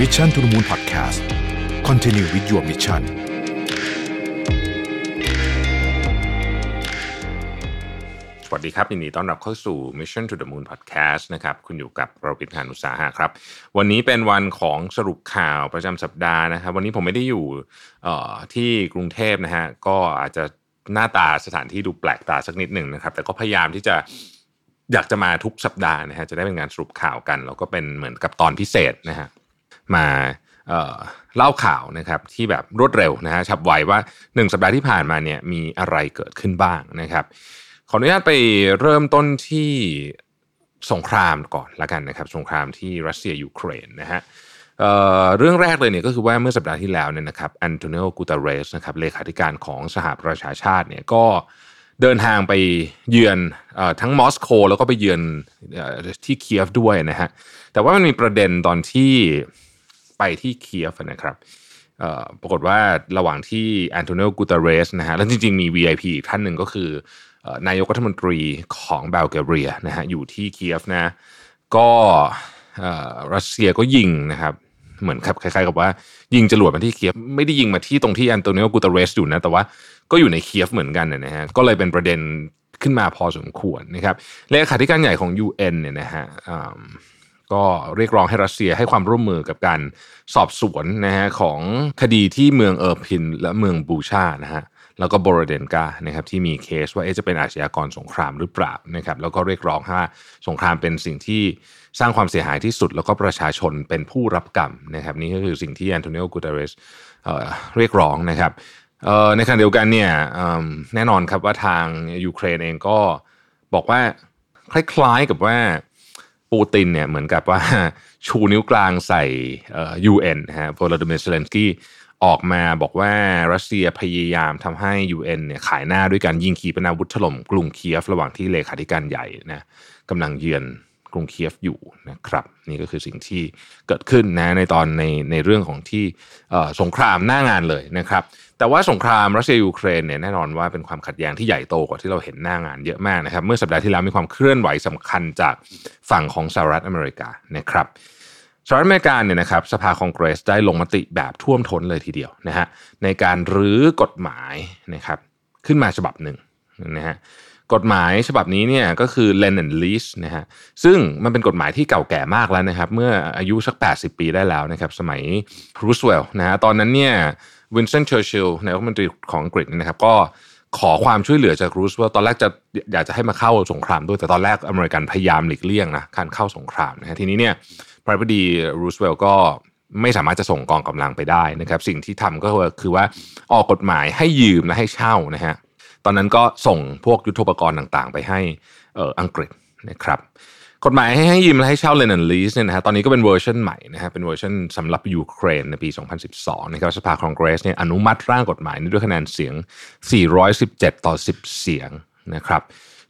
Mission to the Moon Podcast Continue with your mission สวัสดีครับยินดีต้อนรับเข้าสู่ Mission to the Moon Podcast นะครับคุณอยู่กับเราพิธานุตสาหะครับ วันนี้เป็นวันของสรุปข่าวประจำสัปดาห์นะครับ วันนี้ผมไม่ได้อยู่ที่กรุงเทพนะฮะก็อาจจะหน้าตาสถานที่ดูแปลกตาสักนิดหนึ่งนะครับ แต่ก็พยายามที่จะอยากจะมาทุกสัปดาห์นะฮะจะได้เป็นงานสรุปข่าวกัน แล้วก็เป็นเหมือนกับตอนพิเศษนะฮะ มาเเล่าข่าวนะครับที่แบบรวดเร็วนะฮะฉับไวว่าหนึ่งสัปดาห์ที่ผ่านมาเนี่ยมีอะไรเกิดขึ้นบ้างนะครับ ขออนุญาตไปเริ่มต้นที่สงครามก่อนละกันนะครับ สงครามที่รัสเซียยูเครนนะฮะเเรื่องแรกเลยเนี่ยก็คือว่าเมื่อสัปดาห์ที่แล้วเนี่ยนะครับแอนโตนิโอกูตาเรสนะครับเลขาธิการของสหประชาชาติเนี่ยก็เดินทางไปเยือนอทั้งมอสโกแล้วก็ไปเยือนเอ่อที่เคียฟด้วยนะฮะแต่ว่ามันมีประเด็นตอนที่ ไปที่เคียฟนะครับปรากฏว่าระหว่างที่แอนโตนิโอกูตาเรสนะฮะแล้วจริงๆ มี VIP อีกท่านหนึ่งก็คืออนายกรัฐมนตรีของบัลแกเรียนะฮะอยู่ที่เคียฟนะก็รัสเซียก็ยิงนะครับเหมือนครับคล้ายๆกับว่ายิงจรวดมาที่เคียฟไม่ได้ยิงมาที่ตรงที่แอนโตนิโอกูตาเรสอยู่นะแต่ว่าก็อยู่ในเคียฟเหมือนกันนะฮะก็เลยเป็นประเด็นขึ้นมาพอสมควรนะครับเลขาธิการใหญ่ของ UN เนี่ยนะฮะ ก็เรียกร้องให้รัสเซียให้ความร่วมมือกับการสอบสวนนะฮะของคดีที่เมืองเออร์พินและเมืองบูชานะฮะแล้วก็บรเดนกานะครับที่มีเคสว่าเอ๊ะจะเป็นอาชญากรสงครามหรือเปล่านะครับแล้วก็เรียกร้องให้สงครามเป็นสิ่งที่สร้างความเสียหายที่สุด แล้วก็ประชาชนเป็นผู้รับกรรมนะครับนี่ก็คือสิ่งที่แอนโทนิโอกูเตเรสเรียกร้องนะครับในขณะเดียวกันเนี่ยแน่นอนครับว่าทางยูเครนเองก็บอกว่าคล้ายๆกับว่า ปูตินเนี่ยเหมือนกับว่าชูนิ้วกลางใส่เอ่อ UN นะฮะโวโลดิเมียร์เซเลนสกี้ออกมาบอกว่ารัสเซียพยายามทำให้ UN เนี่ยขายหน้าด้วยการยิงขีปนาวุธถล่มกรุงเคียฟระหว่างที่เลขาธิการใหญ่นะกำลังเยือนกรุงเคียฟอยู่นะครับนี่ก็คือสิ่งที่เกิดขึ้นนะในตอนในในเรื่องของที่สงครามหน้างานเลยนะครับ แต่ว่าสงครามรัสเซียยูเครนเนี่ยแน่นอนว่าเป็นความขัดแย้งที่ใหญ่โตกว่าที่เราเห็นหน้างานเยอะมากนะครับ เมื่อสัปดาห์ที่แล้วมีความเคลื่อนไหวสำคัญจากฝั่งของสหรัฐอเมริกานะครับสหรัฐอเมริกาเนี่ยนะครับสภาคองเกรสได้ลงมติแบบท่วมท้นเลยทีเดียวนะฮะในการรื้อกฎหมายนะครับขึ้นมาฉบับหนึ่งนะฮะกฎหมายฉบับนี้เนี่ยก็คือ Lend and Lease นะฮะซึ่งมันเป็นกฎหมายที่เก่าแก่มากแล้วนะครับ เมื่ออายุสัก 80 ปีได้แล้วนะครับ สมัยรูสเวลต์นะฮะตอนนั้นเนี่ย วินสตันเชอร์ชิลล์นายกรัฐมนตรีของอังกฤษนยนะครับ ก็ขอความช่วยเหลือจากรูสเวลต์ตอนแรกจะอยากจะให้มาเข้าสงครามด้วยแต่ตอนแรกอเมริกันพยายามหลีกเลี่ยงนะการเข้าสงครามนะฮะทีนี้เนี่ยประธานาธิบดีรูสเวลต์ก็ไม่สามารถจะส่งกองกำลังไปได้นะครับ สิ่งที่ทำก็คือว่าออกกฎหมายให้ยืมและให้เช่านะฮะตอนนั้นก็ส่งพวกยุทโธปกรณ์ต่างๆ ไปให้อออังกฤษนะครับ กฎหมายให้ให้ยืมและให้เช่าเลน n ลีสเนี่ยนะฮะตอนนี้ก็เป็นเวอร์ชันใหม่นะฮะเป็นเวอร์ชันสำหรับยูเครนในปี 2012นะครับสภาคองเกรสเนี่ยอนุมัติร่างกฎหมายนี้ด้วยคะแนนเสียง 417 ต่อ 10 เสียงนะครับ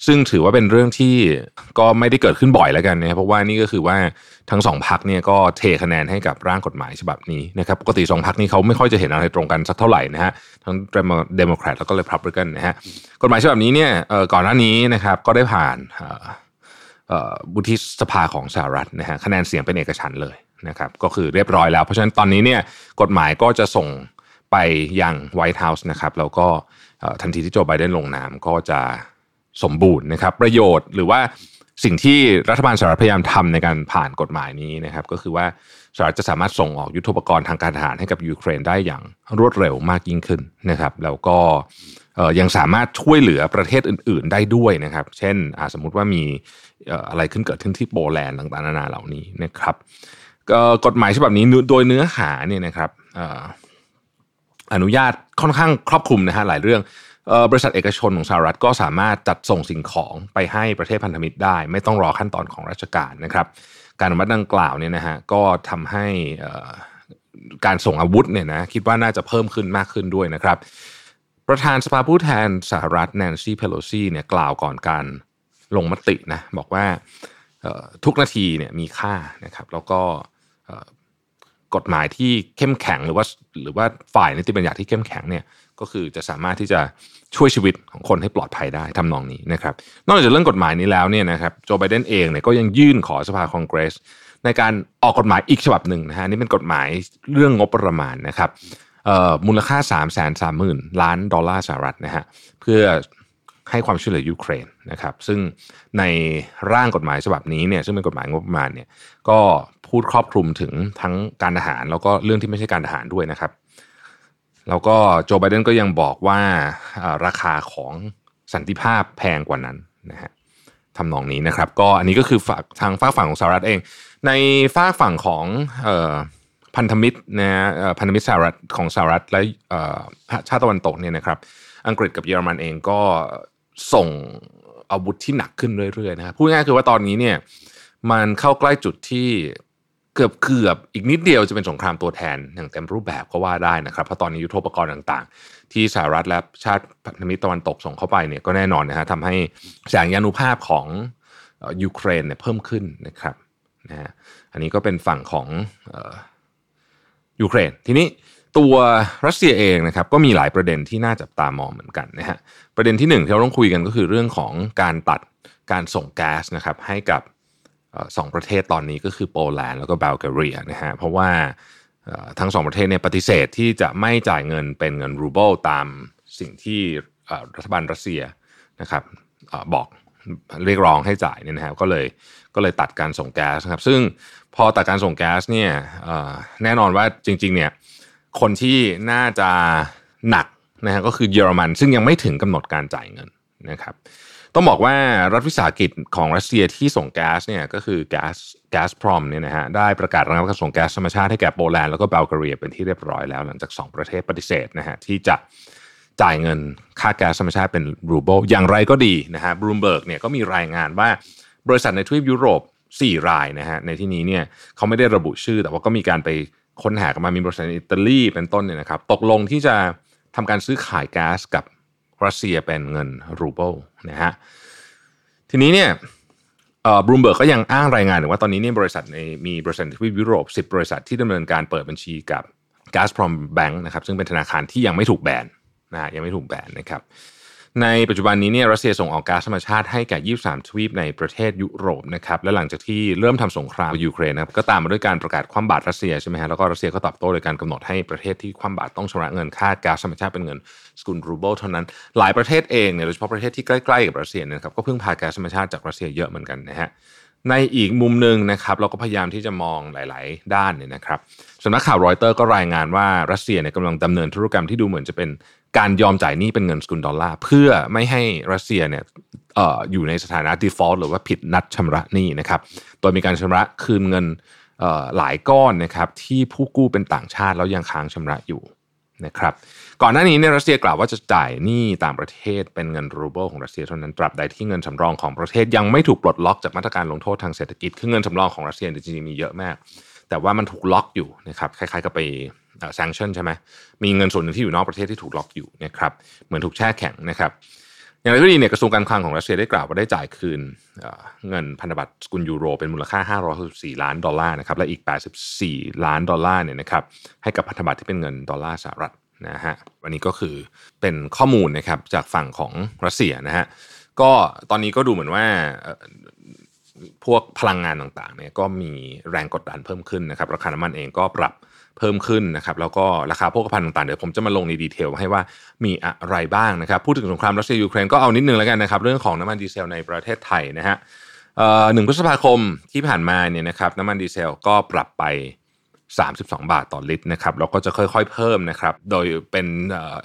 ซึ่งถือว่าเป็นเรื่องที่ก็ไม่ได้เกิดขึ้นบ่อยแล้วกันนะครับเพราะว่านี่ก็คือว่าทั้งสองพรรคเนี่ยก็เทคะแนนให้กับร่างกฎหมายฉบับนี้นะครับปกติสองพรรคนี้เขาไม่ค่อยจะเห็นอะไรตรงกันสักเท่าไหร่นะฮะทั้งเดโมแครตแล้วก็รีพับลิกันนะฮะกฎหมายฉบับนี้เนี่ยเอ่อก่อนหน้านี้นะครับก็ได้ผ่าน เอ่อเอ่อวุฒิสภาของสหรัฐนะฮะคะแนนเสียงเป็นเอกฉันท์เลยนะครับก็คือเรียบร้อยแล้ว เพราะฉะนั้นตอนนี้เนี่ยกฎหมายก็จะส่งไปยัง White House นะครับแล้วก็ทันทีที่โจไบเดนลงนามก็จะสมบูรณ์นะครับ ประโยชน์หรือว่าสิ่งที่รัฐบาลสหรัฐพยายามทำในการผ่านกฎหมายนี้นะครับ ก็คือว่าสหรัฐจะสามารถส่งออกยุทโธปกรณ์ทางการทหารให้กับยูเครนได้อย่างรวดเร็วมากยิ่งขึ้นนะครับ แล้วก็ยังสามารถช่วยเหลือประเทศอื่น ๆ ได้ด้วยนะครับ เช่นสมมุติว่ามี อะไรขึ้นเกิดขึ้นที่โปแลนด์ต่างๆนานาเหล่านี้นะครับกฎหมายฉบับนี้โดยเนื้อหาเนี่ยนะครับอนุญาตค่อนข้างครอบคลุมนะฮะหลายเรื่องบริษัทเอกชนของสหรัฐก็สามารถจัดส่งสิ่งของไปให้ประเทศพันธมิตรได้ ไม่ต้องรอขั้นตอนของราชการนะครับ การอนุมัติดังกล่าวเนี่ยนะฮะก็ทำให้การส่งอาวุธเนี่ยนะคิดว่าน่าจะเพิ่มขึ้นมากขึ้นด้วยนะครับ ประธานสภาผู้แทนสหรัฐแนนซี่เพโลซีเนี่ยกล่าวก่อนการ ลงมตินะบอกว่าทุกนาทีเนี่ยมีค่านะครับ แล้วก็กฎหมายที่เข้มแข็งหรือว่าหรือว่าฝ่ายนิติบัญญัติที่เข้มแข็งเนี่ยก็คือจะสามารถที่จะช่วยชีวิตของคนให้ปลอดภัยได้ทำนองนี้นะครับ นอกจากเรื่องกฎหมายนี้แล้วเนี่ยนะครับโจไบเดนเองเนี่ยก็ยังยื่นขอสภาคองเกรส ในการออกกฎหมายอีกฉบับหนึ่งนะฮะนี่เป็นกฎหมายเรื่องงบประมาณนะครับมูลค่า3 3 0 0 0 0ล้านดอลลาร์สหรัฐนะฮะเพื่อ ให้ความช่วยเหลือยูเครนนะครับซึ่งในร่างกฎหมายฉบับนี้เนี่ยซึ่งเป็นกฎหมายงบประมาณเนี่ยก็พูดครอบคลุมถึงทั้งการทหาร แล้วก็เรื่องที่ไม่ใช่การทหารด้วยนะครับ แล้วก็โจไบเดนก็ยังบอกว่าราคาของสันติภาพแพงกว่านั้นนะฮะทำนองนี้นะครับ ก็อันนี้ก็คือฝากทางฝากฝั่งของสหรัฐเอง ในฝากฝั่งของพันธมิตรนะพันธมิตรสหรัฐของสหรัฐและชาติตะวันตกเนี่ยนะครับ อังกฤษกับเยอรมันเองก็ ส่งอาวุธที่หนักขึ้นเรื่อยๆนะครับพูดง่ายคือว่าตอนนี้เนี่ยมันเข้าใกล้จุดที่เกือบเกือบอีกนิดเดียวจะเป็นสงครามตัวแทนอย่างเต็มรูปแบบก็ว่าได้นะครับเพราะตอนนี้ยุทโธปกรณ์ต่างๆ ที่สหรัฐและชาติพันธมิตรตะวันตกส่งเข้าไปเนี่ยก็แน่นอนนะฮะทำให้แสงยานุภาพของยูเครนเนี่ยเพิ่มขึ้นนะครับนะฮะอันนี้ก็เป็นฝั่งของยูเครนทีนี้ ตัวรัสเซียเองนะครับก็มีหลายประเด็นที่น่าจับตามองเหมือนกันนะฮะประเด็นที่หนึ่งที่เราต้องคุยกันก็คือเรื่องของการตัดการส่งแก๊สนะครับให้กับสองประเทศตอนนี้ก็คือโปแลนด์แล้วก็บัลแกเรียนะฮะเพราะว่าทั้งสองประเทศเนี่ยปฏิเสธที่จะไม่จ่ายเงินเป็นเงินรูเบิลตามสิ่งที่รัฐบาลรัสเซียนะครับบอกเรียกร้องให้จ่ายเนี่ยนะฮะก็เลยก็เลยตัดการส่งแก๊สนะครับซึ่งพอตัดการส่งแก๊สเนี่ยแน่นอนว่าจริงๆเนี่ย คนที่น่าจะหนักนะฮะก็คือเยอรมัน ซึ่งยังไม่ถึงกำหนดการจ่ายเงินนะครับต้องบอกว่ารัฐวิสาหกิจของรัสเซียที่ส่งแก๊สเนี่ยก็คือแก๊สGazprom เนี่ยนะฮะได้ประกาศระงับการส่งแก๊สธรรมชาติให้แก่โปแลนด์แล้วก็บัลแกเรียเป็นที่เรียบร้อยแล้ว หลังจาก 2 ประเทศปฏิเสธนะฮะที่จะจ่ายเงินค่าแก๊สธรรมชาติเป็นรูเบิลอย่างไรก็ดีนะฮะบรูมเบิร์กเนี่ยก็มีรายงานว่าบริษัทในทวีปยุโรป 4 รายนะฮะในที่นี้เนี่ยเขาไม่ได้ระบุชื่อแต่ว่าก็มีการไป ค้นหากันมามีบริษัทอิตาลีเป็นต้นเนี่ยนะครับ ตกลงที่จะทำการซื้อขายแก๊สกับรัสเซียเป็นเงินรูเบิลนะฮะทีนี้เนี่ยบรูมเบิร์กก็ยังอ้างรายงานถึงว่าตอนนี้เนี่ยบริษัทในมีบริษัทที่ยุโรป 10 บริษัทที่ดำเนินการเปิดบัญชีกับ g a z p r o m Bank นะครับซึ่งเป็นธนาคารที่ยังไม่ถูกแบนนะยังไม่ถูกแบนนะครับ ในปัจจุบันนี้เนี่ยรัสเซียส่งออกก๊าซธรรมชาติให้แก่ 23 ทวีปในประเทศยุโรปนะครับและหลังจากที่เริ่มทำสงครามยูเครนนะครับก็ตามมาด้วยการประกาศคว่ำบาตรรัสเซียใช่ไหมฮะแล้วก็รัสเซียก็ตอบโต้โดยการกำหนดให้ประเทศที่คว่ำบาตรต้องชำระเงินค่าก๊าซธรรมชาติเป็นเงินสกุลรูเบิลเท่านั้น หลายประเทศเองเนี่ยโดยเฉพาะประเทศที่ใกล้ๆกับรัสเซียนะครับก็พึ่งพาก๊าซธรรมชาติจากรัสเซียเยอะเหมือนกันนะฮะ ในอีกมุมหนึ่งนะครับเราก็พยายามที่จะมองหลาย ๆ ด้านเนี่ยนะครับสำนักข่าวรอยเตอร์ก็รายงานว่ารัสเซียเนี่ยกำลังดำเนินธุรกรรมที่ดูเหมือนจะเป็นการยอมจ่ายหนี้เป็นเงินสกุลดอลลาร์เพื่อไม่ให้รัสเซียเนี่ยอออยู่ในสถานะ default หรือว่าผิดนัดชำระหนี้นะครับโดยมีการชำระคืนเงินหลายก้อนนะครับที่ผู้กู้เป็นต่างชาติแล้วยังค้างชำระอยู่นะครับ ก่อนหน้านี้เนี่ยรัสเซียกล่าวว่าจะจ่ายหนี้ต่างประเทศเป็นเงินรูเบิลของรัสเซียเท่านั้นตราบใดที่เงินสำรองของประเทศยังไม่ถูกปลดล็อกจากมาตรการลงโทษทางเศรษฐกิจคือเงินสำรองของรัสเซียจริงๆมีเยอะมาก แต่ว่ามันถูกล็อกอยู่นะครับคล้ายๆกับไป sanction ใช่ไหมมีเงินส่วนหนึ่งที่อยู่นอกประเทศที่ถูกล็อกอยู่นะครับเหมือนถูกแช่แข็งนะครับอย่างไรก็ดีเนี่ยกระทรวงการคลังของรัสเซียได้กล่าวว่าได้จ่ายคืนเงินพันธบัตรสกุลยูโรเป็นมูลค่า 564 ล้านดอลลาร์นะครับและอีก 84 ล้านดอลลาร์เนี่ยนะครับให้กับพันธบัตรที่เป็นเงินดอลลาร์สหรัฐ นะฮะอันนี้ก็คือเป็นข้อมูลนะครับจากฝั่งของรัสเซียนะฮะก็ตอนนี้ก็ดูเหมือนว่าพวกพลังงานต่างๆเนี่ยก็มีแรงกดดันเพิ่มขึ้นนะครับราคาน้ำมันเองก็ปรับเพิ่มขึ้นนะครับแล้วก็ราคาพวกภัณฑ์ต่างๆเดี๋ยวผมจะมาลงใน detail ให้ว่ามีอะไรบ้างนะครับพูดถึงสงครามรัสเซียยูเครนก็เอานิดนึงแล้วกันนะครับเรื่องของน้ำมันดีเซลในประเทศไทยนะฮะหนึ่งพฤษภาคมที่ผ่านมาเนี่ยนะครับน้ำมันดีเซลก็ปรับไป 32 บาทต่อลิตรนะครับแล้วก็จะค่อยๆเพิ่มนะครับโดยเป็น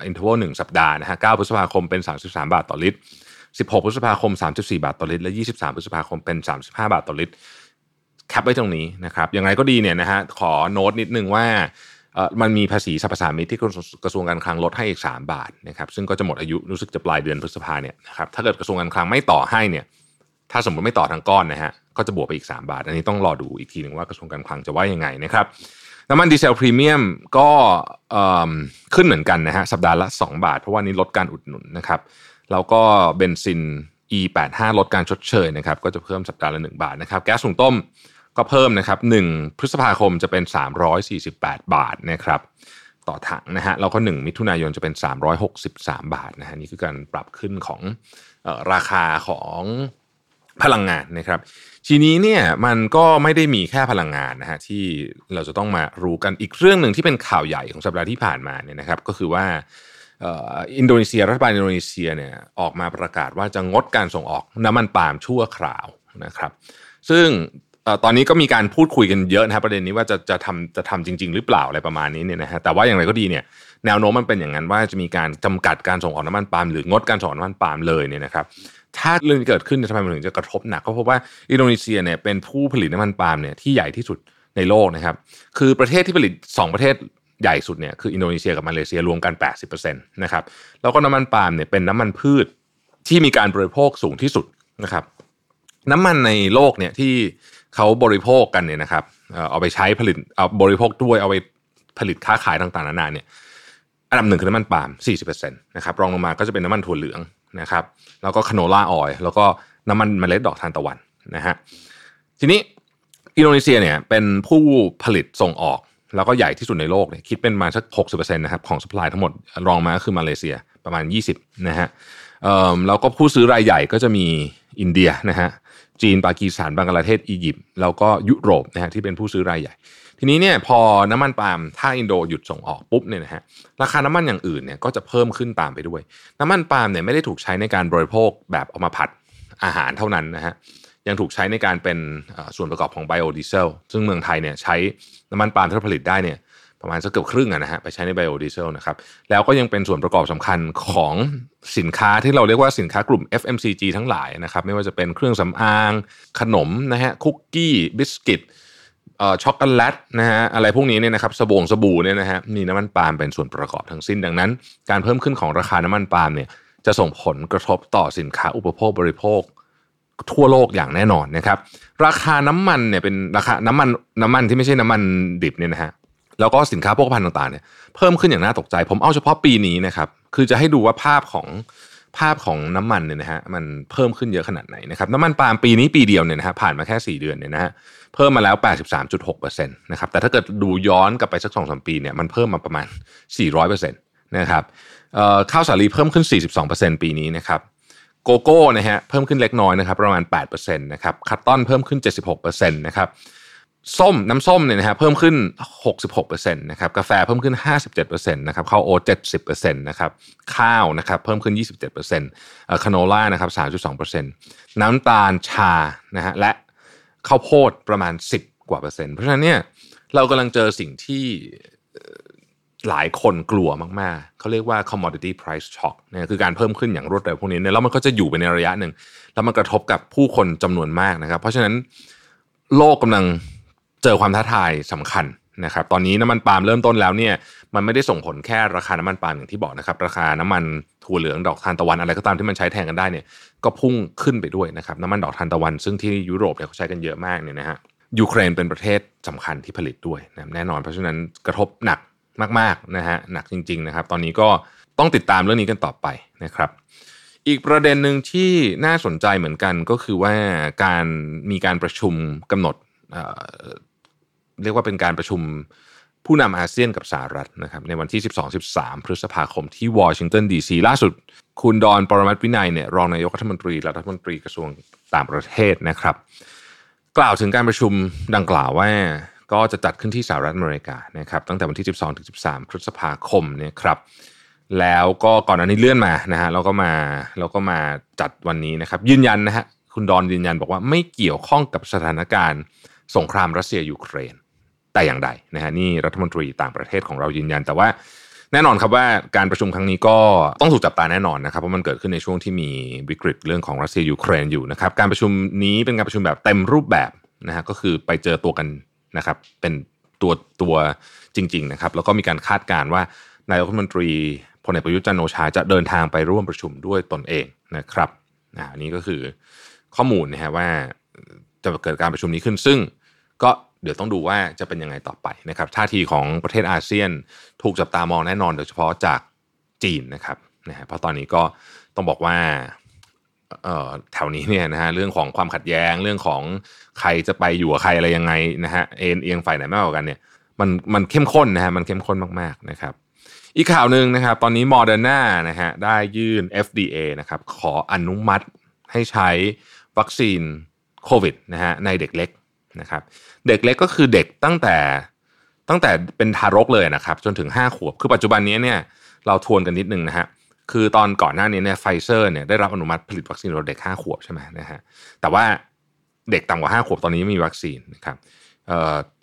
interval หนึ่งสัปดาห์นะฮะ9พฤษภาคมเป็น 33 บาทต่อลิตร 16 พฤษภาคม 34 บาทต่อลิตร และ 23 พฤษภาคมเป็น 35 บาทต่อลิตร cap ไว้ตรงนี้นะครับอย่างไรก็ดีเนี่ยนะฮะขอโน้ตนิดนึงว่ามันมีภาษีสรรพสามิตที่กระทรวงการคลังลดให้อีก 3 บาทนะครับซึ่งก็จะหมดอายุรู้สึกจะปลายเดือนพฤษภาเนี่ยนะครับถ้าเกิดกระทรวงการคลังไม่ต่อให้เนี่ยถ้าสมมติไม่ต่อทางก้อนนะฮะก็จะบวกไปอีก 3 บาท อันนี้ต้องรอดูอีกทีหนึ่งว่ากระทรวงการคลังจะว่ายังไงนะครับ น้ำมันดีเซลพรีเมียมก็ขึ้นเหมือนกันนะฮะสัปดาห์ละ 2 บาท เพราะว่านี้ลดการอุดหนุนนะครับแล้วก็เบนซิน E85 ลดการชดเชยนะครับก็จะเพิ่มสัปดาห์ละ 1 บาทนะครับแก๊สหุงต้มก็เพิ่มนะครับ1พฤษภาคมจะเป็น 348 บาทนะครับต่อถังนะฮะแล้วก็ 1 มิถุนายนจะเป็น 363 บาทนะฮะนี่คือการปรับขึ้นของออราคาของ พลังงานนะครับ ทีนี้เนี่ยมันก็ไม่ได้มีแค่พลังงานนะฮะที่เราจะต้องมารู้กันอีกเรื่องหนึ่งที่เป็นข่าวใหญ่ของสัปดาห์ที่ผ่านมาเนี่ยนะครับ ก็คือว่าอินโดนีเซียรัฐบาลอินโดนีเซียเนี่ยออกมาประกาศว่าจะงดการส่งออกน้ำมันปาล์มชั่วคราวนะครับ ซึ่งตอนนี้ก็มีการพูดคุยกันเยอะนะครับประเด็นนี้ว่าจะจะทำจะทำจริง ๆ หรือเปล่าอะไรประมาณนี้เนี่ยนะฮะแต่ว่าอย่างไรก็ดีเนี่ยแนวโน้มมันเป็นอย่างนั้นว่าจะมีการจำกัดการส่งออกน้ำมันปาล์มหรืองดการส่งออกน้ำมันปาล์มเลยเนี่ยนะครับ ถ้าเรื่องเกิดขึ้นทำไมมันถึงจะกระทบหนักก็เพราะว่าอินโดนีเซียเนี่ยเป็นผู้ผลิตน้ำมันปาล์มเนี่ยที่ใหญ่ที่สุดในโลกนะครับ คือประเทศที่ผลิต 2 ประเทศใหญ่สุดเนี่ยคืออินโดนีเซียกับมาเลเซียรวมกัน 80%นะครับแล้วก็น้ำมันปาล์มเนี่ยเป็นน้ำมันพืชที่มีการบริโภคสูงที่สุดนะครับ น้ำมันในโลกเนี่ยที่เขาบริโภคกันเนี่ยนะครับเอาไปใช้ผลิตเอาบริโภคด้วยเอาไปผลิตค้าขายต่างๆนานาเนี่ยอันดับหนึ่งคือน้ำมันปาล์ม40%นะครับรองลงมาก็จะเป็นน้ำมันถั่วเหลือง นะครับแล้วก็คาโนล่าออยล์แล้วก็น้ำมันเมล็ดดอกทานตะวันนะฮะทีนี้อินโดนีเซียเนี่ยเป็นผู้ผลิตส่งออกแล้วก็ใหญ่ที่สุดในโลกเนี่ยคิดเป็นมาสัก60%นะครับของสป라이ทั้งหมดรองมาก็คือมาเลเซียประมาณ20นะฮะแล้วก็ผู้ซื้อรายใหญ่ก็จะมีอินเดียนะฮะจีนปากีสถานบังกลาเทศอียิปต์แล้วก็ยุโรปนะฮะที่เป็นผู้ซื้อรายใหญ่ ทีนี้เนี่ยพอน้ำมันปาล์มถ้าอินโดหยุดส่งออกปุ๊บเนี่ยนะฮะราคาน้ำมันอย่างอื่นเนี่ยก็จะเพิ่มขึ้นตามไปด้วย น้ำมันปาล์มเนี่ยไม่ได้ถูกใช้ในการบริโภคแบบเอามาผัดอาหารเท่านั้นนะฮะยังถูกใช้ในการเป็นส่วนประกอบของไบโอดีเซลซึ่งเมืองไทยเนี่ยใช้น้ำมันปาล์มที่ผลิตได้เนี่ยประมาณสักเกือบครึ่งนะฮะไปใช้ในไบโอดีเซลนะครับแล้วก็ยังเป็นส่วนประกอบสำคัญของสินค้าที่เราเรียกว่าสินค้ากลุ่ม FMCG ทั้งหลายนะครับไม่ว่าจะเป็นเครื่องสำอาง ขนมนะฮะคุกกี้บิสกิต ช็อกโกแลตนะฮะอะไรพวกนี้เนี่ยนะครับสบู่สบู่เนี่ยนะฮะมีน้ำมันปาล์มเป็นส่วนประกอบทั้งสิ้นดังนั้น การเพิ่มขึ้นของราคาน้ำมันปาล์มเนี่ยจะส่งผลกระทบต่อสินค้าอุปโภคบริโภค ทั่วโลกอย่างแน่นอนนะครับ ราคาน้ำมันเนี่ยเป็นราคาน้ำมันน้ำมันที่ไม่ใช่น้ำมันดิบเนี่ยนะฮะแล้วก็สินค้าโภคภัณฑ์ต่างๆเนี่ยเพิ่มขึ้นอย่างน่าตกใจ ผมเอาเฉพาะปีนี้นะครับคือจะให้ดูว่าภาพของ ภาพของน้ำมันเนี่ยนะฮะมันเพิ่มขึ้นเยอะขนาดไหนนะครับน้ำมันปาล์มปีนี้ปีเดียวเนี่ยนะฮะผ่านมาแค่ 4 เดือนเนี่ยนะฮะเพิ่มมาแล้ว 83.6%นะครับแต่ถ้าเกิดดูย้อนกลับไปสักสองสปีเนี่ยมันเพิ่มมาประมาณ 400%นะครับข้าวสาลีเพิ่มขึ้น 42%ปีนี้นะครับโกโก้นะฮะเพิ่มขึ้นเล็กน้อยนะครับประมาณ8%นะครับคัตตอนเพิ่มขึ้น 76%นะครับ ส้มน้ำส้มเนี่ยนะฮะเพิ่มขึ้น 66%นะครับกาแฟเพิ่มขึ้น 57%นะครับข้าวโอ๊ต70%นะครับข้าวนะครับเพิ่มขึ้น 27%เอ่อคาโนล่านะครับ3.2%น้ำตาลชานะฮะและข้าวโพดประมาณ 10 กว่าเปอร์เซ็นต์เพราะฉะนั้นเนี่ยเรากำลังเจอสิ่งที่หลายคนกลัวมาก ๆ เขาเรียกว่า commodity price shock เนี่ยคือการเพิ่มขึ้นอย่างรวดเร็วพวกนี้เนี่ยแล้วมันก็จะอยู่ไปในระยะหนึ่ง แล้วมันกระทบกับผู้คนจำนวนมากนะครับ เพราะฉะนั้นโลกกำลัง เจอความท้าทายสำคัญนะครับ ตอนนี้น้ำมันปาล์มเริ่มต้นแล้วเนี่ย มันไม่ได้ส่งผลแค่ราคาน้ำมันปาล์มอย่างที่บอกนะครับ ราคาน้ำมันถั่วเหลืองดอกทานตะวันอะไรก็ตามที่มันใช้แทนกันได้เนี่ย ก็พุ่งขึ้นไปด้วยนะครับ น้ำมันดอกทานตะวัน ซึ่งที่ยุโรปเนี่ยเขาใช้กันเยอะมากเนี่ยนะฮะ ยูเครนเป็นประเทศสำคัญที่ผลิตด้วยนะแน่นอน เพราะฉะนั้นกระทบหนักมากๆนะฮะ หนักจริง ๆ นะครับ ตอนนี้ก็ต้องติดตามเรื่องนี้กันต่อไปนะครับ อีกประเด็นหนึ่งที่น่าสนใจเหมือนกันก็คือว่าการมีการประชุมกำหนด เรียกว่าเป็นการประชุมผู้นำอาเซียนกับสหรัฐนะครับในวันที่ 12-13 พฤษภาคมที่วอชิงตันดีซีล่าสุด คุณดอนปรมัตวินัยเนี่ยรองนายกรัฐมนตรีและรัฐมนตรีกระทรวงต่างประเทศนะครับ กล่าวถึงการประชุมดังกล่าวว่าก็จะจัดขึ้นที่สหรัฐอเมริกานะครับตั้งแต่วันที่ 12-13 พฤษภาคมเนี่ยครับแล้วก็ก่อนหน้านี้เลื่อนมานะฮะแล้วก็มาแล้วก็มาจัดวันนี้นะครับ ยืนยันนะฮะคุณดอนยืนยันบอกว่าไม่เกี่ยวข้องกับสถานการณ์สงครามรัสเซียยูเครน แต่อย่างใดนะฮะนี่รัฐมนตรีต่างประเทศของเรายืนยัน แต่ว่าแน่นอนครับว่าการประชุมครั้งนี้ก็ต้องถูกจับตาแน่นอนนะครับเพราะมันเกิดขึ้นในช่วงที่มีวิกฤตเรื่องของรัสเซียยูเครนอยู่นะครับการประชุมนี้เป็นการประชุมแบบเต็มรูปแบบนะฮะก็คือไปเจอตัวกันนะครับเป็นตัวตัวจริงๆนะครับแล้วก็มีการคาดการณ์ว่านายกรัฐมนตรีพลเอกประยุทธ์จันโอชาจะเดินทางไปร่วมประชุมด้วยตนเองนะครับอันนี้ก็คือข้อมูลนะฮะว่าจะเกิดการประชุมนี้ขึ้นซึ่งก็ เดี๋ยวต้องดูว่าจะเป็นยังไงต่อไปนะครับท่าทีของประเทศอาเซียนถูกจับตามองแน่นอนโดยเฉพาะจากจีนนะครับนะฮะเพราะตอนนี้ก็ต้องบอกว่าเอ่อแถวนี้เนี่ยนะฮะเรื่องของความขัดแย้งเรื่องของใครจะไปอยู่กับใครอะไรยังไงนะฮะเอ็นเอียงฝ่ายไหนมากกว่ากันเนี่ยมันมันเข้มข้นนะฮะมันเข้มข้นมากๆนะครับ อีกข่าวหนึ่งนะครับ ตอนนี้ Moderna นะฮะได้ยื่น FDA นะครับขออนุมัติให้ใช้วัคซีนโควิดนะฮะในเด็กเล็ก นะครับ เด็กเล็กก็คือเด็กตั้งแต่ตั้งแต่เป็นทารกเลยนะครับ จนถึง 5 ขวบ คือปัจจุบันนี้เนี่ยเราทวนกันนิดนึงนะฮะคือตอนก่อนหน้านี้เนี่ยไฟเซอร์เนี่ยได้รับอนุมัติผลิตวัคซีนสำหรับเด็ก 5 ขวบใช่ไหมนะฮะแต่ว่าเด็กต่ำกว่า 5 ขวบตอนนี้ไม่มีวัคซีนนะครับ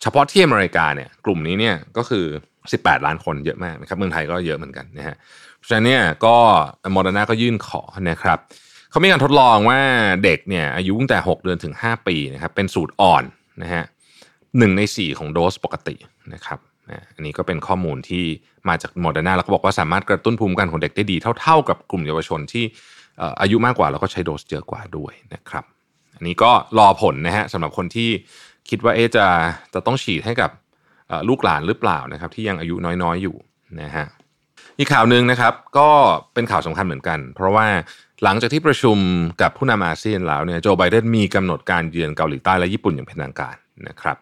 เฉพาะที่อเมริกาเนี่ยกลุ่มนี้เนี่ยก็คือ 18 ล้านคนเยอะมากนะครับเมืองไทยก็เยอะเหมือนกันนะฮะเพราะฉะนั้นเนี่ยก็โมเดอร์นาก็ยื่นขอนะครับเขามีการทดลองว่าเด็กเนี่ยอายุตั้งแต่ 6 เดือนถึง 5 ปีนะครับเป็นสูตรอ่อน นะฮะหนึ่งใน 4 ของโดสปกตินะครับอันนี้ก็เป็นข้อมูลที่มาจากโมเดอร์นาแล้วก็บอกว่าสามารถกระตุ้นภูมิคุ้มกันของเด็กได้ดีเท่าๆ กับกลุ่มเยาวชนที่อายุมากกว่าแล้วก็ใช้โดสเยอะกว่าด้วยนะครับ อันนี้ก็รอผลนะฮะสำหรับคนที่คิดว่าเอจะจะต้องฉีดให้กับลูกหลานหรือเปล่านะครับ ที่ยังอายุน้อยๆอยู่นะฮะ อีกข่าวหนึ่งนะครับ ก็เป็นข่าวสำคัญเหมือนกัน เพราะว่าหลังจากที่ประชุมกับผู้นำอาเซียนแล้วเนี่ยโจไบเดนมีกำหนดการเยือนเกาหลีใต้และญี่ปุ่นอย่างเป็นทางการนะครับ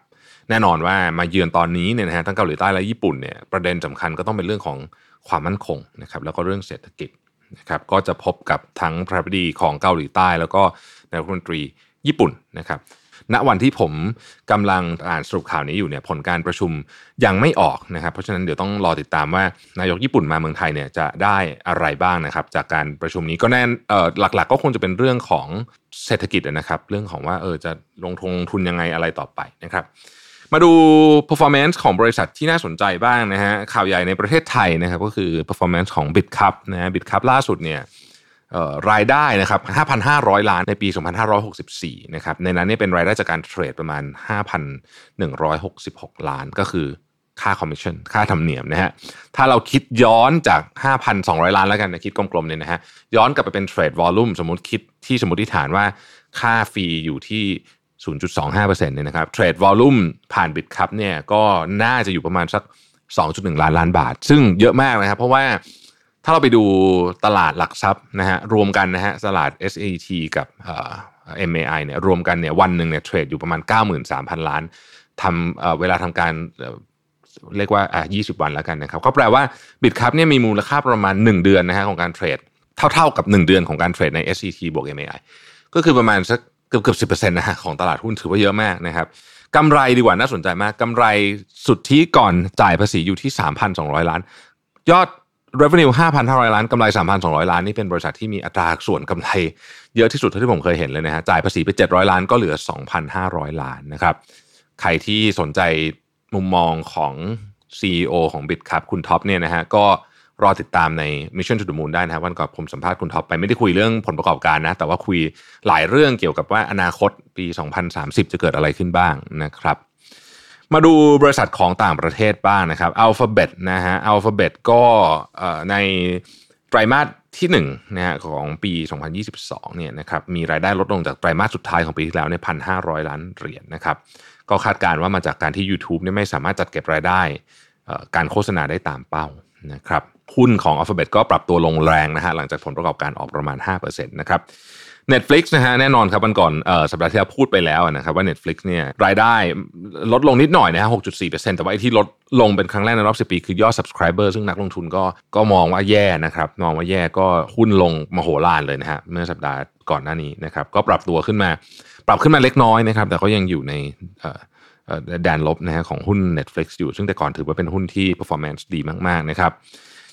แน่นอนว่ามาเยือนตอนนี้เนี่ยนะฮะทั้งเกาหลีใต้และญี่ปุ่นเนี่ยประเด็นสำคัญก็ต้องเป็นเรื่องของความมั่นคงนะครับแล้วก็เรื่องเศรษฐกิจนะครับก็จะพบกับทั้งพระบดีของเกาหลีใต้ แล้วก็นายกรัฐมนตรีญี่ปุ่นนะครับ ณวันที่ผมกำลังอ่านสรุปข่าวนี้อยู่เนี่ยผลการประชุมยังไม่ออกนะครับ เพราะฉะนั้นเดี๋ยวต้องรอติดตามว่านายกญี่ปุ่นมาเมืองไทยเนี่ยจะได้อะไรบ้างนะครับ จากการประชุมนี้ก็แน่เออหลักๆ ก็คงจะเป็นเรื่องของเศรษฐกิจนะครับ เรื่องของว่าเออจะลงทุนทุนยังไงอะไรต่อไปนะครับมาดู performance ของบริษัทที่น่าสนใจบ้างนะฮะข่าวใหญ่ในประเทศไทยนะครับก็คือ performance ของ BitCup นะฮะ BitCup ล่าสุดเนี่ย รายได้นะครับ 5,500 ล้านในปี 2564 นะครับ ในนั้นนี่เป็นรายได้จากการเทรดประมาณ 5,166 ล้านก็คือค่าคอมมิชชั่น ค่าธรรมเนียมนะฮะ ถ้าเราคิดย้อนจาก 5,200 ล้านแล้วกันนะคิดกลมๆเนี่ยนะฮะ ย้อนกลับไปเป็น trade volume สมมติคิดที่สมมติฐานว่าค่า fee อยู่ที่ 0.25%เนี่ยนะครับ trade volume ผ่าน Bitkub เนี่ยก็น่าจะอยู่ประมาณสัก 2.1 ล้านล้านบาท ซึ่งเยอะมากนะครับ เพราะว่า ถ้าเราไปดูตลาดหลักทรัพย์นะฮะรวมกันนะฮะตลาด SAT กับเอ่อ MAI เนี่ยรวมกันเนี่ยวันหนึ่งเนี่ยเทรดอยู่ประมาณ 93,000 ล้านทำเวลาทำการเรียกว่าอะ20 วันแล้วกันนะครับ ก็แปลว่า Bitkub เนี่ยมีมูลค่าประมาณ 1 เดือนนะฮะของการเทรด เท่าๆกับ 1 เดือนของการเทรดใน SET บวก MAI ก็คือประมาณสักเกือบเกือบสิบเปอร์เซ็นต์นะฮะของตลาดหุ้นถือว่าเยอะมากนะครับกำไรดีกว่าน่าสนใจมากกำไรสุดที่ก่อนจ่ายภาษีอยู่ที่ 3,200 ล้าน ยอด revenue 5,500 ล้านกำไร 3,200 ล้าน นี่เป็นบริษัทที่มีอัตราส่วนกำไร เยอะที่สุดเท่าที่ผมเคยเห็นเลยนะฮะจ่ายภาษีไป 700 ล้านก็เหลือ 2,500 ล้านนะครับใครที่สนใจมุมมองของ CEO ของ b i t ครับคุณท็อปเนี่ยนะฮะก็รอติดตามใน Mission to the Moon ได้นะครับวันก่อนผมสัมภาษณ์คุณท็อปไปไม่ได้คุยเรื่องผลประกอบการนะ แต่ว่าคุยหลายเรื่องเกี่ยวกับว่าอนาคตปี 2030 จะเกิดอะไรขึ้นบ้างนะครับ มาดูบริษัทของต่างประเทศบ้างนะครับ Alphabet นะฮะ Alphabet ก็ในไตรมาสที่1นะฮะของปี 2022เนี่ยนะครับมีรายได้ลดลงจากไตรมาสสุดท้ายของปีที่แล้วเนี่ยพันห้าล้านเหรียญนนะครับก็คาดการณ์ว่ามาจากการที่ YouTube เนี่ยไม่สามารถจัดเก็บรายได้การโฆษณาได้ตามเป้านะครับหุ้นของ Alphabet ก็ปรับตัวลงแรงนะฮะหลังจากผลประกอบการออกประมาณ5%นะครับ Netflix นะฮะแน่นอนครับวันก่อนออสัปดาห์ที่แล้วพูดไปแล้วนะครับว่า Netflix เนี่ยรายได้ลดลงนิดหน่อยนะฮะ6.4%แต่ว่าไอ้ที่ลดลงเป็นครั้งแรกในรอบ 10 ปี คือยอด subscriber ซึ่งนักลงทุนก็ก็มองว่าแย่นะครับมองว่าแย่ก็หุ้นลงมโหฬารเลยนะฮะเมื่อสัปดาห์ก่อนหน้านี้นะครับก็ปรับตัวขึ้นมา ปรับขึ้นมาเล็กน้อยนะครับ แต่ก็ยังอยู่ในแดนลบนะฮะของหุ้น Netflix อยู่ ซึ่งแต่ก่อนถือว่าเป็นหุ้นที่ performance ดีมากๆนะครับ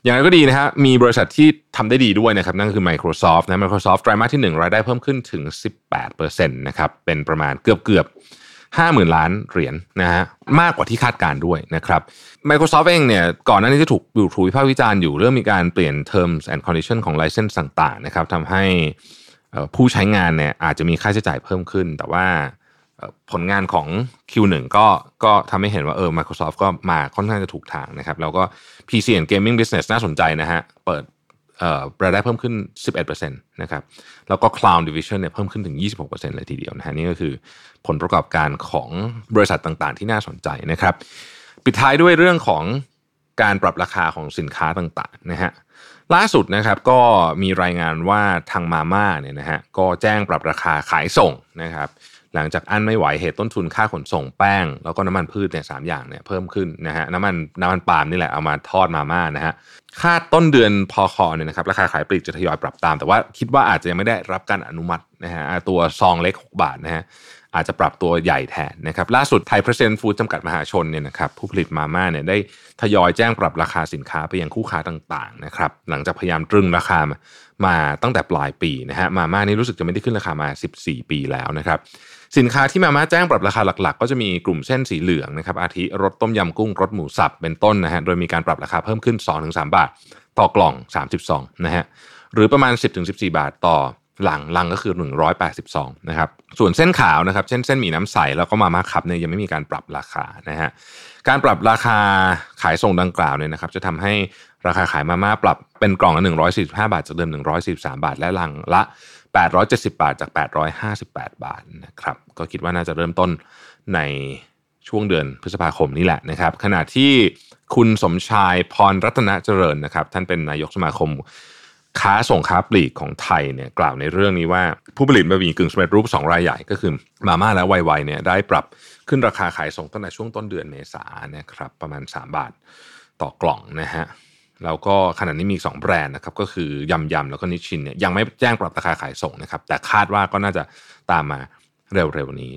อย่างไรก็ดีนะฮะมีบริษัทที่ทำได้ดีด้วยนะครับนั่นคือ Microsoft นะ Microsoft ไตรมาสที่ 1 รายได้เพิ่มขึ้นถึง 18%นะครับเป็นประมาณเกือบเกือบ50,000 ล้านเหรียญนนะฮะมากกว่าที่คาดการด้วยนะครับ Microsoft เองเนี่ยก่อนหน้านี้จะถูกถูกวิพากษ์วิจารณ์อยู่เรื่องมีการเปลี่ยน terms and condition ของ license ต่างๆนะครับทำให้ผู้ใช้งานเนี่ยอาจจะมีค่าใช้จ่ายเพิ่มขึ้น แต่ว่า ผลงานของ Q1 ก็ก็ทำให้เห็นว่าเออ Microsoft ก็มาค่อนข้างจะถูกทางนะครับ แล้วก็ PC and Gaming Business น่าสนใจนะฮะ เปิดรายได้เพิ่มขึ้น 11%นะครับ แล้วก็ Cloud Division เนี่ยเพิ่มขึ้นถึง 26%เลยทีเดียวนะฮะนี่ก็คือผลประกอบการของบริษัทต่างๆ ที่น่าสนใจนะครับ ปิดท้ายด้วยเรื่องของการปรับราคาของสินค้าต่างๆนะฮะล่าสุดนะครับก็มีรายงานว่าทางมาม่าเนี่ยนะฮะก็แจ้งปรับราคาขายส่งนะครับ หลังจากอันไม่ไหวเหตุต้นทุนค่าขนส่งแป้ง แล้วก็น้ำมันพืชเนี่ยสามอย่างเนี่ยเพิ่มขึ้นนะฮะน้ำมันน้ำมันปาล์มนี่แหละเอามาทอดมาม่านะฮะค่าต้นเดือนพอคอเนี่ยนะครับราคาขายปลีกจะทยอยปรับตาม แต่ว่าคิดว่าอาจจะยังไม่ได้รับการอนุมัตินะฮะตัวซองเล็ก 6 บาทนะฮะอาจจะปรับตัวใหญ่แทนนะครับล่าสุดไทยเพรสเซนต์ฟู้ดจำกัดมหาชนเนี่ยนะครับผู้ผลิตมาม่าเนี่ยได้ทยอยแจ้งปรับราคาสินค้าไปยังคู่ค้าต่างๆนะครับหลังจากพยายามตรึงราคามาตั้งแต่ปลายปีนะฮะมาม่านี่รู้สึกจะไม่ได้ขึ้นราคามา 14 ปีแล้วนะครับ สินค้าที่มาม่าแจ้งปรับราคาหลักๆ ก็จะมีกลุ่มเส้นสีเหลืองนะครับอาทิรสต้มยำกุ้งรสหมูสับเป็นต้นนะฮะโดยมีการปรับราคาเพิ่มขึ้น 2-3 บาท ต่อกล่อง 32นะฮะหรือประมาณ 10-14 บาทต่อหลังลังก็คือ 182นะครับส่วนเส้นขาวนะครับเช่นเส้นหมี่น้ำใสแล้วก็มาม่าคับเนี่ยยังไม่มีการปรับราคานะฮะการปรับราคาขายส่งดังกล่าวเนี่ยนะครับ จะทำให้ราคาขายมาม่าปรับเป็นกล่องละ145 บาทจากเดิม 143 บาท และลังละ 870 บาทจาก 858 บาทนะครับก็คิดว่าน่าจะเริ่มต้นในช่วงเดือนพฤษภาคมนี้แหละนะครับ ขณะที่คุณสมชายพรรัตนเจริญนะครับ ท่านเป็นนายกสมาคมค้าส่งค้าปลีกของไทยเนี่ยกล่าวในเรื่องนี้ว่าผู้ผลิตบะหมี่กึ่งสำเร็จรูป 2 รายใหญ่ก็คือมาม่าและไวไวเนี่ยได้ปรับขึ้นราคาขายส่งตั้งแต่ช่วงต้นเดือนเมษานะครับประมาณ 3 บาทต่อกล่องนะฮะ แล้วก็ขณะนี้มี 2 แบรนด์นะครับก็คือยำยำแล้วก็นิชินเนี่ยยังไม่แจ้งปรับราคาขายส่งนะครับแต่คาดว่าก็น่าจะตามมาเร็วๆนี้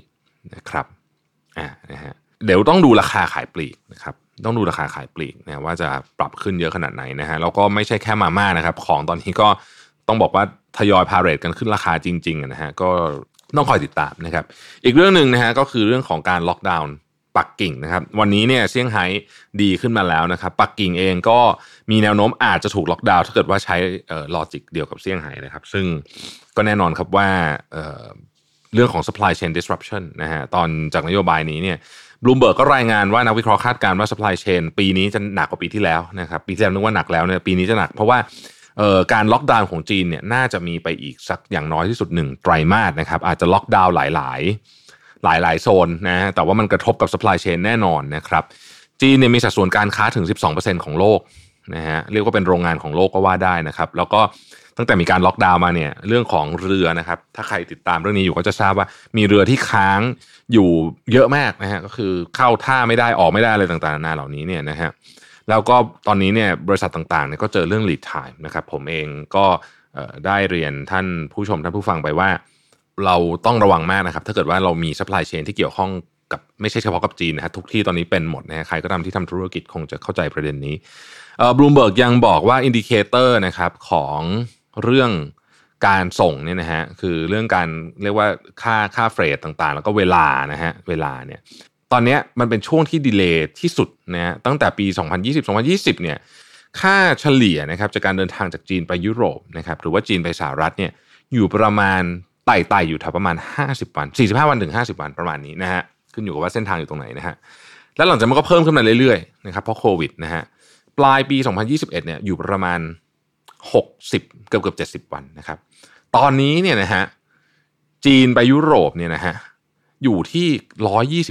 นะครับอ่านะฮะเดี๋ยวต้องดูราคาขายปลีกนะครับต้องดูราคาขายปลีกนะว่าจะปรับขึ้นเยอะขนาดไหนนะฮะแล้วก็ไม่ใช่แค่มาม่านะครับของตอนนี้ก็ต้องบอกว่าทยอยพาเหรดกันขึ้นราคาจริงๆนะฮะก็ต้องคอยติดตามนะครับอีกเรื่องหนึ่งนะฮะก็คือเรื่องของการล็อกดาวน์ ปักกิ่งนะครับ วันนี้เนี่ยเซี่ยงไฮ้ดีขึ้นมาแล้วนะครับ ปักกิ่งเองก็มีแนวโน้มอาจจะถูกล็อกดาวน์ถ้าเกิดว่าใช้ logic เดียวกับเซี่ยงไฮ้นะครับ ซึ่งก็แน่นอนครับว่าเรื่องของ supply chain disruption นะฮะตอนจากนโยบายนี้เนี่ยบลูมเบิร์กก็รายงานว่านักวิเคราะห์คาดการณ์ว่า supply chain ปีนี้จะหนักกว่าปีที่แล้วนะครับ ปีที่แล้วนึกว่าหนักแล้วเนี่ยปีนี้จะหนักเพราะว่าการล็อกดาวน์ของจีนเนี่ยน่าจะมีไปอีกสักอย่างน้อยที่สุดหนึ่งไตรมาสนะครับอาจจะล็อกดาวน์หลาย ๆ หลายๆ โซนนะแต่ว่ามันกระทบกับ supply chain แน่นอนนะครับจีนเนี่ยมีสัดส่วนการค้าถึง 12%ของโลกนะฮะเรียกว่าเป็นโรงงานของโลกก็ว่าได้นะครับ แล้วก็ตั้งแต่มีการล็อกดาวน์มาเนี่ยเรื่องของเรือนะครับ ถ้าใครติดตามเรื่องนี้อยู่ก็จะทราบว่ามีเรือที่ค้างอยู่เยอะมากนะฮะก็คือเข้าท่าไม่ได้ออกไม่ได้อะไรต่างๆนานาเหล่านี้เนี่ยนะฮะแล้วก็ตอนนี้เนี่ยบริษัทต่างๆเนี่ยก็เจอเรื่อง lead time นะครับ ผมเองก็ได้เรียนท่านผู้ชมท่านผู้ฟังไปว่า เราต้องระวังมากนะครับ ถ้าเกิดว่าเรามี supply chain ที่เกี่ยวข้องกับไม่ใช่เฉพาะกับจีนนะฮะทุกที่ตอนนี้เป็นหมดนะฮะใครก็ตามที่ทำธุรกิจคงจะเข้าใจประเด็นนี้เอ่อบลูมเบิร์กยังบอกว่า indicator นะครับของเรื่องการส่งเนี่ยนะฮะคือเรื่องการเรียกว่าค่าค่า freight ต่างๆ แล้วก็เวลานะฮะเวลาเนี่ยตอนนี้มันเป็นช่วงที่ delay ที่สุดนะฮะตั้งแต่ปี 2020 2020เนี่ยค่าเฉลี่ยนะครับจากการเดินทางจากจีนไปยุโรปนะครับหรือว่าจีนไปสหรัฐเนี่ยอยู่ประมาณ ไต่ไต่อยู่แถวประมาณ 50 วัน 45 วันถึง 50 วันประมาณนี้นะฮะขึ้นอยู่กับว่าเส้นทางอยู่ตรงไหนนะฮะแล้วหลังจากมันก็เพิ่มขึ้นมาเรื่อยๆนะครับเพราะโควิดนะฮะปลายปี 2021เนี่ยอยู่ประมาณ 60 เกือบเกือบ70 วันนะครับตอนนี้เนี่ยนะฮะจีนไปยุโรปเนี่ยนะฮะอยู่ที่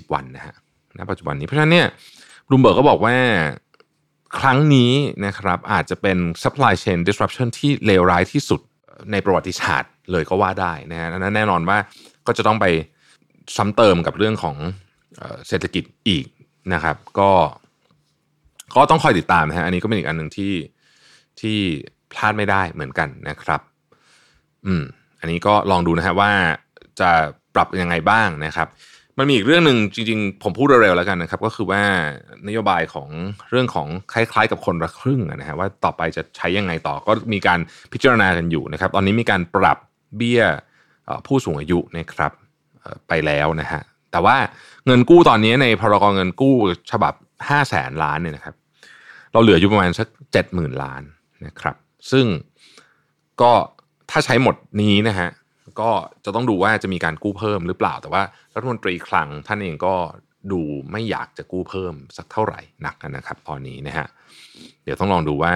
120 วันนะฮะณปัจจุบันนี้เพราะฉะนั้นเนี่ยรูมเบิร์กก็บอกว่าครั้งนี้นะครับอาจจะเป็น supply chain disruption ที่เลวร้ายที่สุด ในประวัติศาสตร์เลยก็ว่าได้นะฮะนั้นแน่นอนว่าก็จะต้องไปซ้ำเติมกับเรื่องของเศรษฐกิจอีกนะครับ ก็ก็ต้องคอยติดตามนะฮะอันนี้ก็เป็นอีกอันหนึ่งที่ที่พลาดไม่ได้เหมือนกันนะครับ อืม อันนี้ก็ลองดูนะฮะว่าจะปรับยังไงบ้างนะครับ มันมีอีกเรื่องหนึ่งจริงๆ ผมพูดเร็วๆแล้วกันนะครับ ก็คือว่านโยบายของเรื่องของคล้ายๆ กับคนละครึ่งนะฮะว่าต่อไปจะใช้ยังไงต่อก็มีการพิจารณากันอยู่นะครับ ตอนนี้มีการปรับเบี้ยผู้สูงอายุนะครับไปแล้วนะฮะแต่ว่าเงินกู้ตอนนี้ในพรกเงินกู้ฉบับ 5 0 0แสนล้านเนี่ยนะครับ เราเหลืออยู่ประมาณสักเจ็ดหมื่นล้านนะครับ ซึ่งก็ถ้าใช้หมดนี้นะฮะ ก็จะต้องดูว่าจะมีการกู้เพิ่มหรือเปล่า แต่ว่ารัฐมนตรีคลังท่านเองก็ดูไม่อยากจะกู้เพิ่มสักเท่าไหร่นักนะครับ ตอนนี้นะฮะเดี๋ยวต้องลองดูว่า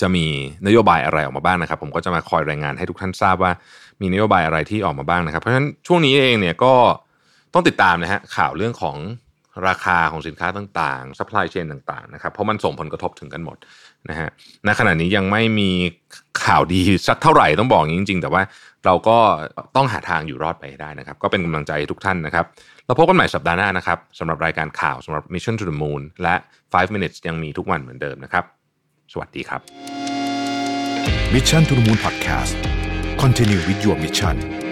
จะมีนโยบายอะไรออกมาบ้างนะครับ ผมก็จะมาคอยรายงานให้ทุกท่านทราบว่ามีนโยบายอะไรที่ออกมาบ้างนะครับ เพราะฉะนั้นช่วงนี้เองเนี่ยก็ต้องติดตามนะฮะข่าวเรื่องของราคาของสินค้าต่างๆ supply chain ต่างๆนะครับ เพราะมันส่งผลกระทบถึงกันหมดนะฮะณขณะนี้ยังไม่มี ข่าวดีสักเท่าไหร่ต้องบอกอย่างนี้จริง ๆ แต่ว่าเราก็ต้องหาทางอยู่รอดไปได้นะครับ ก็เป็นกำลังใจทุกท่านนะครับเราพบกันใหม่สัปดาห์หน้านะครับสำหรับรายการข่าวสำหรับ Mission to the Moon และ 5 minutes ยังมีทุกวันเหมือนเดิมนะครับ สวัสดีครับ Mission to the Moon Podcast Continue with your mission